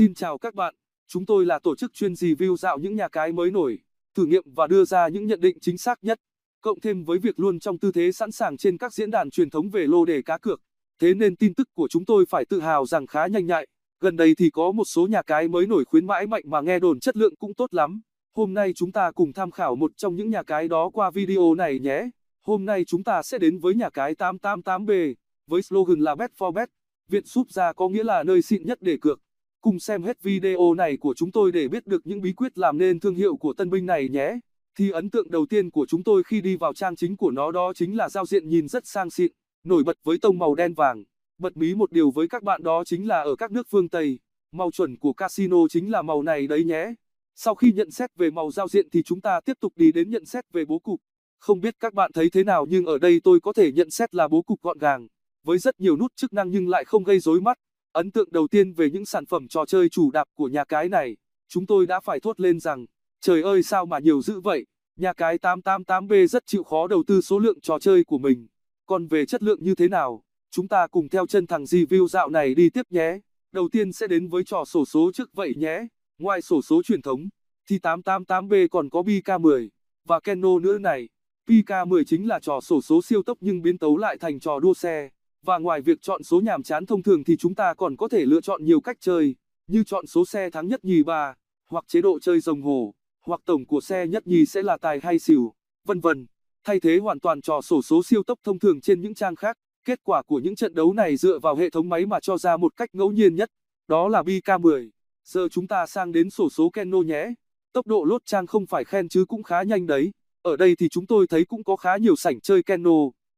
Xin chào các bạn, chúng tôi là tổ chức chuyên review dạo những nhà cái mới nổi, thử nghiệm và đưa ra những nhận định chính xác nhất, cộng thêm với việc luôn trong tư thế sẵn sàng trên các diễn đàn truyền thống về lô đề cá cược. Thế nên tin tức của chúng tôi phải tự hào rằng khá nhanh nhạy. Gần đây thì có một số nhà cái mới nổi khuyến mãi mạnh mà nghe đồn chất lượng cũng tốt lắm. Hôm nay chúng ta cùng tham khảo một trong những nhà cái đó qua video này nhé. Hôm nay chúng ta sẽ đến với nhà cái 888B, với slogan là Bet for Bet. Viện súp ra có nghĩa là nơi xịn nhất để cược. Cùng xem hết video này của chúng tôi để biết được những bí quyết làm nên thương hiệu của tân binh này nhé. Thì ấn tượng đầu tiên của chúng tôi khi đi vào trang chính của nó đó chính là giao diện nhìn rất sang xịn, nổi bật với tông màu đen vàng. Bật mí một điều với các bạn đó chính là ở các nước phương Tây, màu chuẩn của casino chính là màu này đấy nhé. Sau khi nhận xét về màu giao diện thì chúng ta tiếp tục đi đến nhận xét về bố cục. Không biết các bạn thấy thế nào nhưng ở đây tôi có thể nhận xét là bố cục gọn gàng, với rất nhiều nút chức năng nhưng lại không gây rối mắt. Ấn tượng đầu tiên về những sản phẩm trò chơi chủ đạp của nhà cái này, chúng tôi đã phải thốt lên rằng, trời ơi sao mà nhiều dữ vậy, nhà cái 888B rất chịu khó đầu tư số lượng trò chơi của mình. Còn về chất lượng như thế nào, chúng ta cùng theo chân thằng review dạo này đi tiếp nhé. Đầu tiên sẽ đến với trò sổ số trước vậy nhé. Ngoài sổ số truyền thống, thì 888B còn có BK10 và Keno nữa này. PK10 chính là trò sổ số siêu tốc nhưng biến tấu lại thành trò đua xe. Và ngoài việc chọn số nhàm chán thông thường thì chúng ta còn có thể lựa chọn nhiều cách chơi, như chọn số xe thắng nhất nhì ba, hoặc chế độ chơi rồng hồ, hoặc tổng của xe nhất nhì sẽ là tài hay xỉu, vân vân. Thay thế hoàn toàn trò sổ số siêu tốc thông thường trên những trang khác. Kết quả của những trận đấu này dựa vào hệ thống máy mà cho ra một cách ngẫu nhiên nhất, đó là BK10. Giờ chúng ta sang đến sổ số Keno nhé. Tốc độ lốt trang không phải khen chứ cũng khá nhanh đấy. Ở đây thì chúng tôi thấy cũng có khá nhiều sảnh chơi Keno,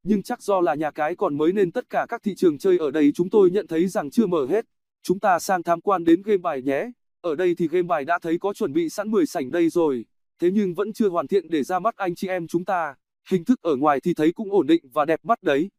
nhưng chắc do là nhà cái còn mới nên tất cả các thị trường chơi ở đây chúng tôi nhận thấy rằng chưa mở hết. Chúng ta sang tham quan đến game bài nhé. Ở đây thì game bài đã thấy có chuẩn bị sẵn 10 sảnh đây rồi, thế nhưng vẫn chưa hoàn thiện để ra mắt anh chị em chúng ta. Hình thức ở ngoài thì thấy cũng ổn định và đẹp mắt đấy.